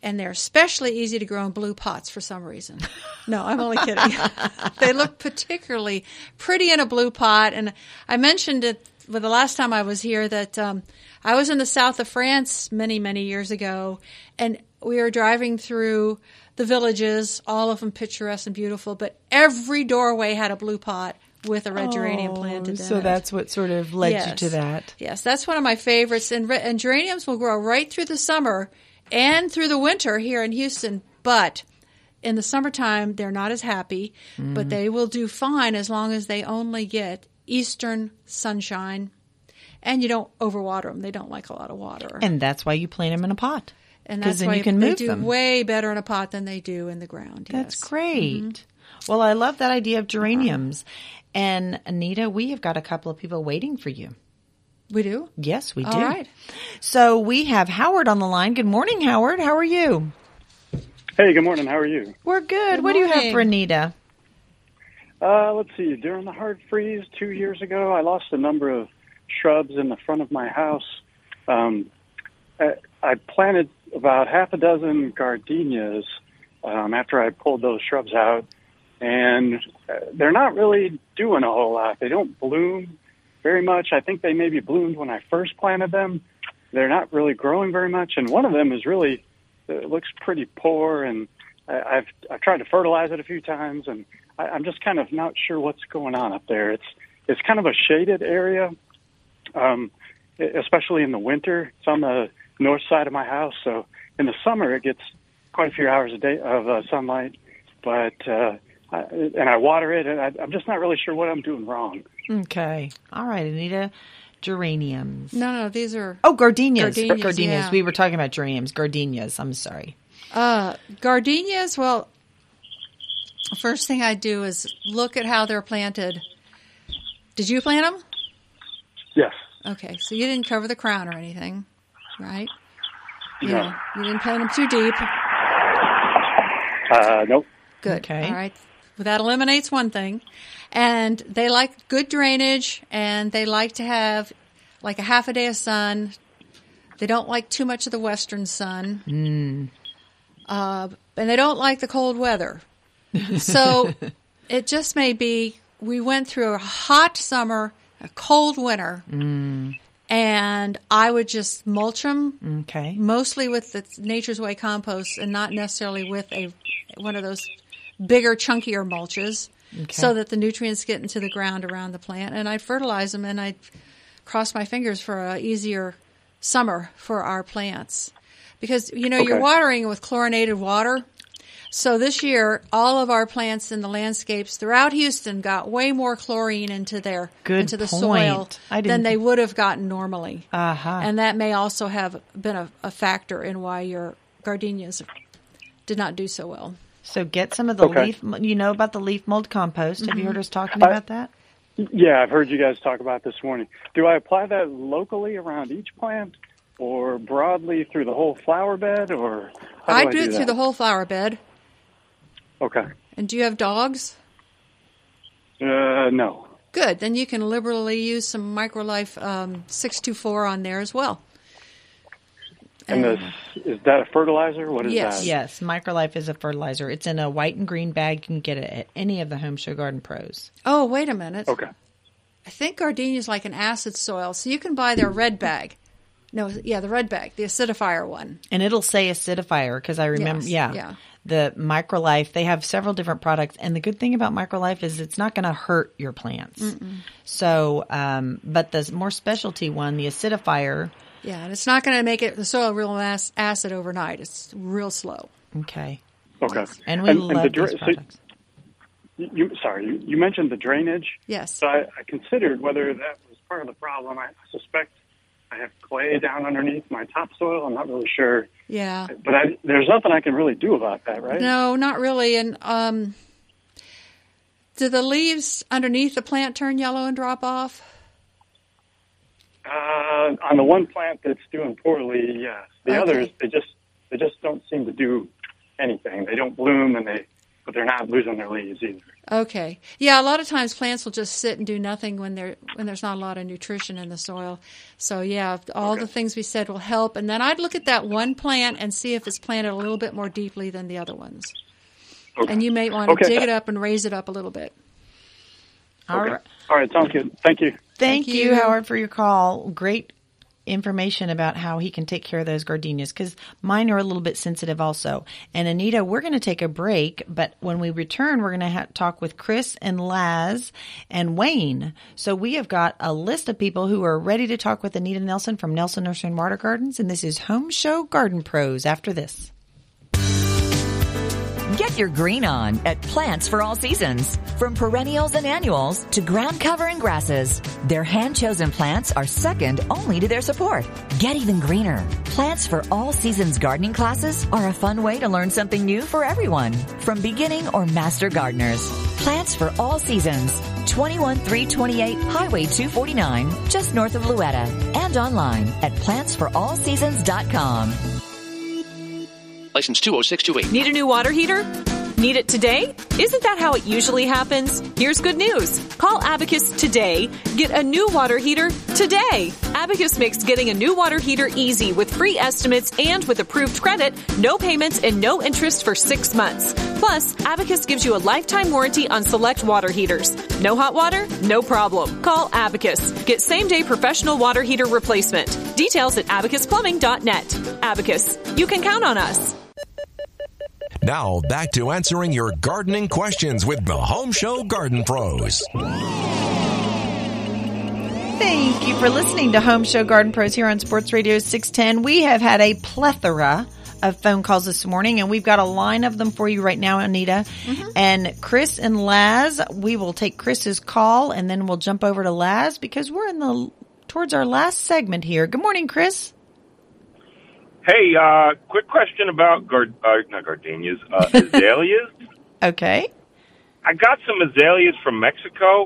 And they're especially easy to grow in blue pots for some reason. No, I'm only kidding. they look particularly pretty in a blue pot. And I mentioned it well, the last time I was here that um, I was in the south of France many, many years ago, and we were driving through the villages, all of them picturesque and beautiful, but every doorway had a blue pot with a red geranium planted. in So that's what sort of led you to that. Yes, that's one of my favorites. And, re- and geraniums will grow right through the summer and through the winter here in Houston. But in the summertime, they're not as happy, but Mhm. they will do fine as long as they only get eastern sunshine. And you don't overwater them; they don't like a lot of water. And that's why you plant them in a pot. And that's why you can they move do them. way better in a pot than they do in the ground. That's yes. great. Mhm. Well, I love that idea of geraniums. And Anita, we have got a couple of people waiting for you. We do? Yes, we do. All right. So we have Howard on the line. Good morning, Howard. How are you? Hey, good morning. How are you? We're good. what do you have for Anita? Uh, let's see. During the hard freeze two years ago, I lost a number of shrubs in the front of my house. Um, I, I planted about half a dozen gardenias um, after I pulled those shrubs out, and uh, they're not really doing a whole lot. They don't bloom very much. I think they maybe bloomed when I first planted them. They're not really growing very much, and one of them is really it looks pretty poor, and I, I've I've tried to fertilize it a few times, and I, I'm just kind of not sure what's going on up there. It's it's kind of a shaded area, um, especially in the winter. It's on the north side of my house, so in the summer it gets quite a few hours a day of uh, sunlight, but uh, I, and I water it, and I, I'm just not really sure what I'm doing wrong. Okay. All right, Anita. Geraniums. No, no, these are Oh, gardenias. Gardenias, yeah. We were talking about geraniums. Gardenias. I'm sorry. Uh, gardenias, well, first thing I do is look at how they're planted. Did you plant them? Yes. Okay, so you didn't cover the crown or anything, right? No. Yeah, you didn't plant them too deep. Uh, nope. Good. Okay. All right. Well, that eliminates one thing. And they like good drainage and they like to have like a half a day of sun. They don't like too much of the western sun. Mm. Uh, and they don't like the cold weather. So it just may be we went through a hot summer, a cold winter, Mm. and I would just mulch them Okay. mostly with the Nature's Way compost and not necessarily with a one of those bigger, chunkier mulches, Okay. so that the nutrients get into the ground around the plant. And I'd fertilize them, and I'd cross my fingers for an easier summer for our plants, because you know you're watering with chlorinated water. So this year, all of our plants in the landscapes throughout Houston got way more chlorine into their Good into the point. soil than they would have gotten normally. Uh-huh. And that may also have been a, a factor in why your gardenias did not do so well. So get some of the Okay. leaf. You know about the leaf mold compost. Have you heard us talking I- about that? Yeah, I've heard you guys talk about this morning. Do I apply that locally around each plant, or broadly through the whole flower bed, or how I do I do it do through the whole flower bed. Okay. And do you have dogs? Uh, no. Good. Then you can liberally use some Microlife um, 624 on there as well. And this is that a fertilizer? What is yes. that? Yes. Yes. Microlife is a fertilizer. It's in a white and green bag. You can get it at any of the Home Show Garden Pros. Oh, wait a minute. Okay. I think gardenia is like an acid soil, so you can buy their red bag. No, yeah, the red bag, the acidifier one. And it'll say acidifier because I remember, Yes, yeah, yeah. the Microlife. They have several different products, and the good thing about Microlife is it's not going to hurt your plants. Mm-mm. So, um, but the more specialty one, the acidifier. Yeah, and it's not going to make it the soil real mass acid overnight. It's real slow. Okay. Okay. And we love the dra- these so products. you, you- sorry, you, you mentioned the drainage. Yes. So I, I considered whether that was part of the problem. I suspect I have clay down underneath my topsoil. I'm not really sure, Yeah. but I, there's nothing I can really do about that, right? No, not really. And um, do the leaves underneath the plant turn yellow and drop off? Uh, on the one plant that's doing poorly, yes. The Okay. others, they just they just don't seem to do anything. They don't bloom, and they but they're not losing their leaves either. Okay. Yeah, a lot of times plants will just sit and do nothing when they're when there's not a lot of nutrition in the soil. So yeah, all the things we said will help. And then I'd look at that one plant and see if it's planted a little bit more deeply than the other ones. And you may want to Okay. dig it up and raise it up a little bit. All okay. right. All right, sounds good. Thank you. Thank, Thank you, you. Howard, for your call. Great information about how he can take care of those gardenias because mine are a little bit sensitive also. And Anita, we're going to take a break, but when we return, we're going to ha- talk with Chris and Laz and Wayne. So we have got a list of people who are ready to talk with Anita Nelson from Nelson Nursery and Water Gardens, and this is Home Show Garden Pros after this. Get your green on at Plants for All Seasons. From perennials and annuals to ground cover and grasses, their hand-chosen plants are second only to their support. Get even greener. Plants for All Seasons gardening classes are a fun way to learn something new for everyone, from beginning or master gardeners. Plants for All Seasons. 21328 Highway 249, just north of Louetta, and online at plantsforallseasons.com. License 20628. Need a new water heater? Need it today? Isn't that how it usually happens? Here's good news. Call Abacus today. Get a new water heater today. Abacus makes getting a new water heater easy with free estimates and with approved credit, no payments and no interest for six months. Plus, Abacus gives you a lifetime warranty on select water heaters. No hot water? No problem. Call Abacus. Get same day professional water heater replacement. Details at abacusplumbing.net. Abacus. You can count on us. Now back to answering your gardening questions with the Home Show Garden Pros. Thank you for listening to Home Show Garden Pros here on Sports Radio 610. We have had a plethora of phone calls this morning and we've got a line of them for you right now, Anita. Mm-hmm. And Chris and Laz, we will take Chris's call and then we'll jump over to Laz because we're in the towards our last segment here. Good morning, Chris. Hey, uh, quick question about gard- uh, not gardenias, uh, azaleas. okay. I got some azaleas from Mexico,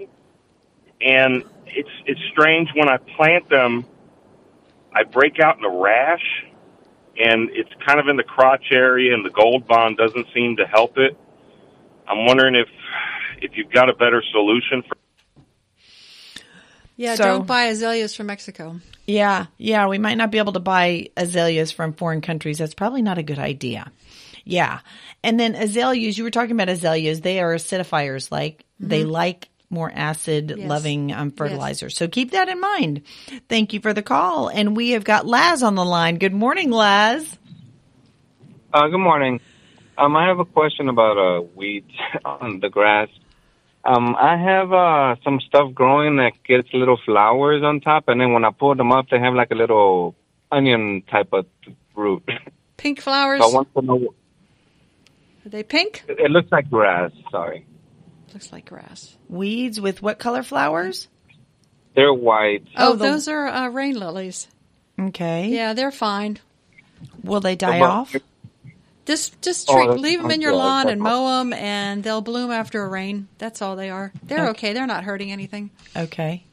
and it's it's strange when I plant them, I break out in a rash, and it's kind of in the crotch area, and the gold bond doesn't seem to help it. I'm wondering if if you've got a better solution for. Yeah, So- don't buy azaleas from Mexico. Yeah, yeah, we might not be able to buy azaleas from foreign countries. That's probably not a good idea. Yeah. And then azaleas, you were talking about azaleas, they are acidifiers, like they Mhm. like more acid Yes. loving um, fertilizers. So keep that in mind. Thank you for the call. And we have got Laz on the line. Good morning, Laz. Uh, good morning. Um, I have a question about uh, weeds on the grass. Um, I have uh, some stuff growing that gets little flowers on top, and then when I pull them up, they have like a little onion type of root. Pink flowers. So I want to know. Are they pink? It looks like grass. Sorry, Looks like grass. Weeds with what color flowers? they're white. Oh, the- those are uh, rain lilies. Okay. Yeah, they're fine. Will they die But- off? Just just Oh, treat, that's- leave them in your okay, lawn and mow them, and they'll bloom after a rain. That's all they are. They're okay. They're not hurting anything. Okay.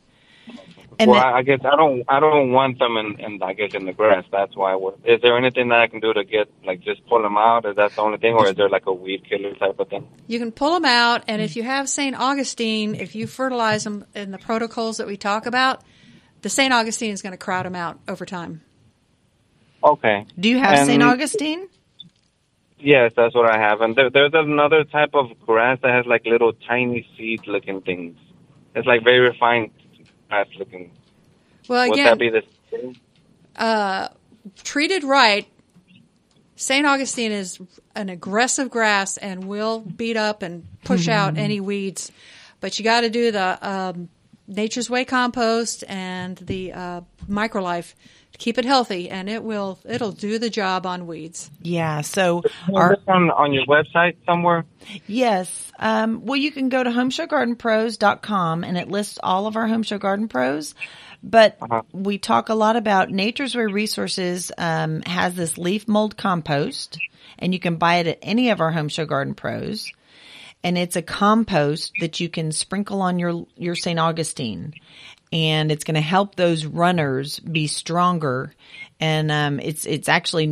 And well, then- I I guess I don't. I don't want them in, in. I guess in the grass. That's why. I would- Is there anything that I can do to get like just pull them out? Is that the only thing, or is there like a weed killer type of thing? You can pull them out, and if mm. you have St. Augustine, if you fertilize them in the protocols that we talk about, the St. Augustine is going to crowd them out over time. Okay. Do you have And- St. Augustine? Yes, that's what I have. And there, there's another type of grass that has like little tiny seed looking things. It's like very refined grass looking. Well, Would again, that be the same? uh, treated right, St. Augustine is an aggressive grass and will beat up and push out any weeds. But you got to do the um, Nature's Way compost and the uh, Microlife to keep it healthy, and it will it'll do the job on weeds. Yeah. So Are on on your website somewhere? Yes. Um, well, you can go to homeshowgardenpros.com and it lists all of our Home Show Garden Pros. But we talk a lot about Nature's Way Resources um, has this leaf mold compost, and you can buy it at any of our Home Show Garden Pros. And it's a compost that you can sprinkle on your your St. Augustine, and it's going to help those runners be stronger. And um, it's it's actually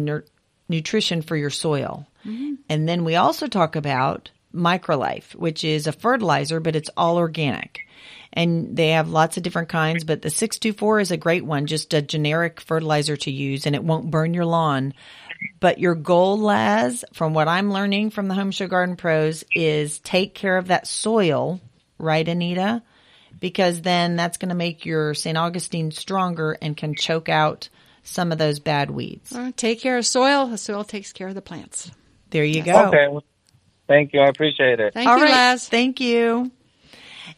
nutrition for your soil. And then we also talk about Microlife, which is a fertilizer, but it's all organic. And they have lots of different kinds, but the 624 is a great one, just a generic fertilizer to use and it won't burn your lawn. But your goal, Laz, from what I'm learning from the Home Show Garden Pros is take care of that soil, right, Anita? Because then that's going to make your St. Augustine stronger and can choke out some of those bad weeds. Or take care of soil. The soil takes care of the plants. There you go. Okay. well, Thank you. I appreciate it. Thank All you, right. Laz. Thank you.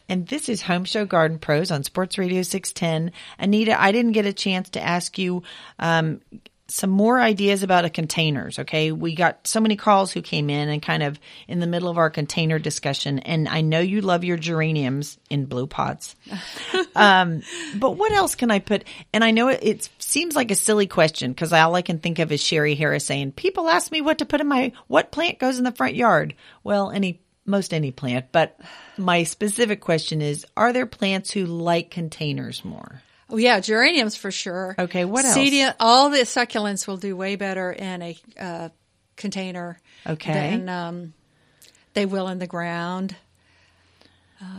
And this is Home Show Garden Pros on Sports Radio 610. Anita, I didn't get a chance to ask you um, some more ideas about a containers. Okay. We got so many calls who came in and kind of in the middle of our container discussion. And I know you love your geraniums in blue pots. um, but what else can I put? And I know it, it seems like a silly question because all I can think of is Sherry Harris saying, people ask me what to put in my, what plant goes in the front yard? Well, any, most any plant, but my specific question is, are there plants who like containers more? Oh yeah, geraniums for sure. Okay, what else? Cedia- all the succulents will do way better in a uh, container Okay. than um, they will in the ground.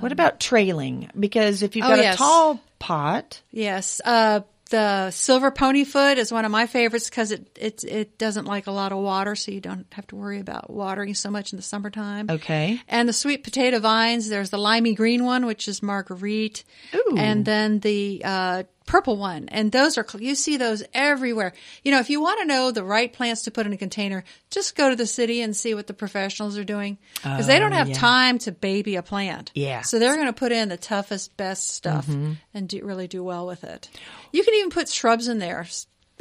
what about trailing? Because if you've Oh, got yes. a tall pot, Yes, uh, the silver ponyfoot is one of my favorites because it, it it doesn't like a lot of water, so you don't have to worry about watering so much in the summertime. okay. And the sweet potato vines, there's the limey green one, which is marguerite, Ooh. and then the uh, purple one. And those are you see those everywhere. You know, if you want to know the right plants to put in a container, just go to the city and see what the professionals are doing because they don't Oh, have yeah. time to baby a plant. Yeah. So they're going to put in the toughest, best stuff Mhm. and do, really do well with it. You can even put shrubs in there.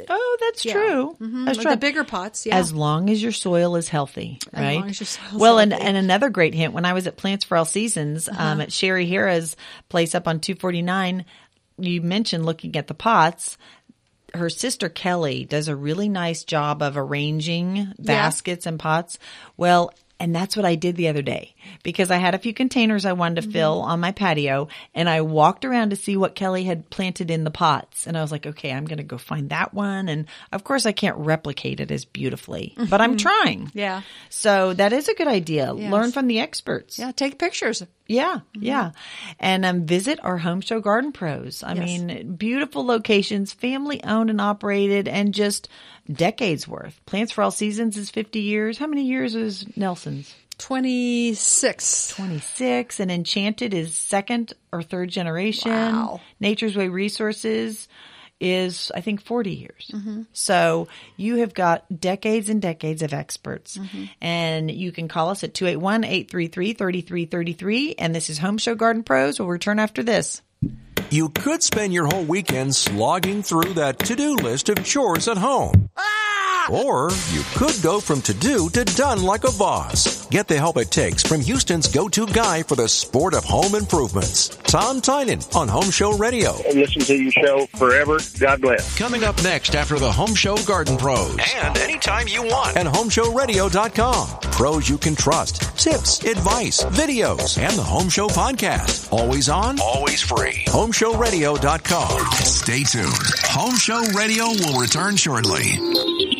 Oh, that's Yeah. true. Mhm. That's true. The bigger pots, yeah. As long as your soil is healthy, As right? long as your well, and, healthy. and another great hint, when I was at Plants for All Seasons, um, Uh-huh. at Sherry Hira's place up on 249, you mentioned looking at the pots. Her sister Kelly does a really nice job of arranging baskets and pots. Well, and that's what I did the other day because I had a few containers I wanted to Mm-hmm. fill on my patio and I walked around to see what Kelly had planted in the pots. And I was like, okay, I'm going to go find that one. And of course I can't replicate it as beautifully, but I'm Mhm. trying. Yeah. So that is a good idea. Yes. Learn from the experts. Yeah, take pictures. Yeah, yeah. And um, visit our Home Show Garden Pros. I Yes. mean, beautiful locations, family owned and operated, and just decades worth. Plants for All Seasons is 50 years. How many years is Nelson's? 26. 26. And Enchanted is second or third generation. Wow. Nature's Way Resources is, I think, 40 years. Mhm. So you have got decades and decades of experts. Mhm. And you can call us at 281-833-3333. And this is Home Show Garden Pros. We'll return after this. You could spend your whole weekend slogging through that to-do list of chores at home. Ah! Or you could go from to-do to done like a boss. Get the help it takes from Houston's go-to guy for the sport of home improvements. Tom Tynan on Home Show Radio. I Listen to your show forever. God bless. Coming up next after the Home Show Garden Pros. And anytime you want. At HomeShowRadio.com. Pros you can trust. Tips, advice, videos, and the Home Show podcast. Always on, always free. HomeShowRadio.com. Stay tuned. Home Show Radio will return shortly.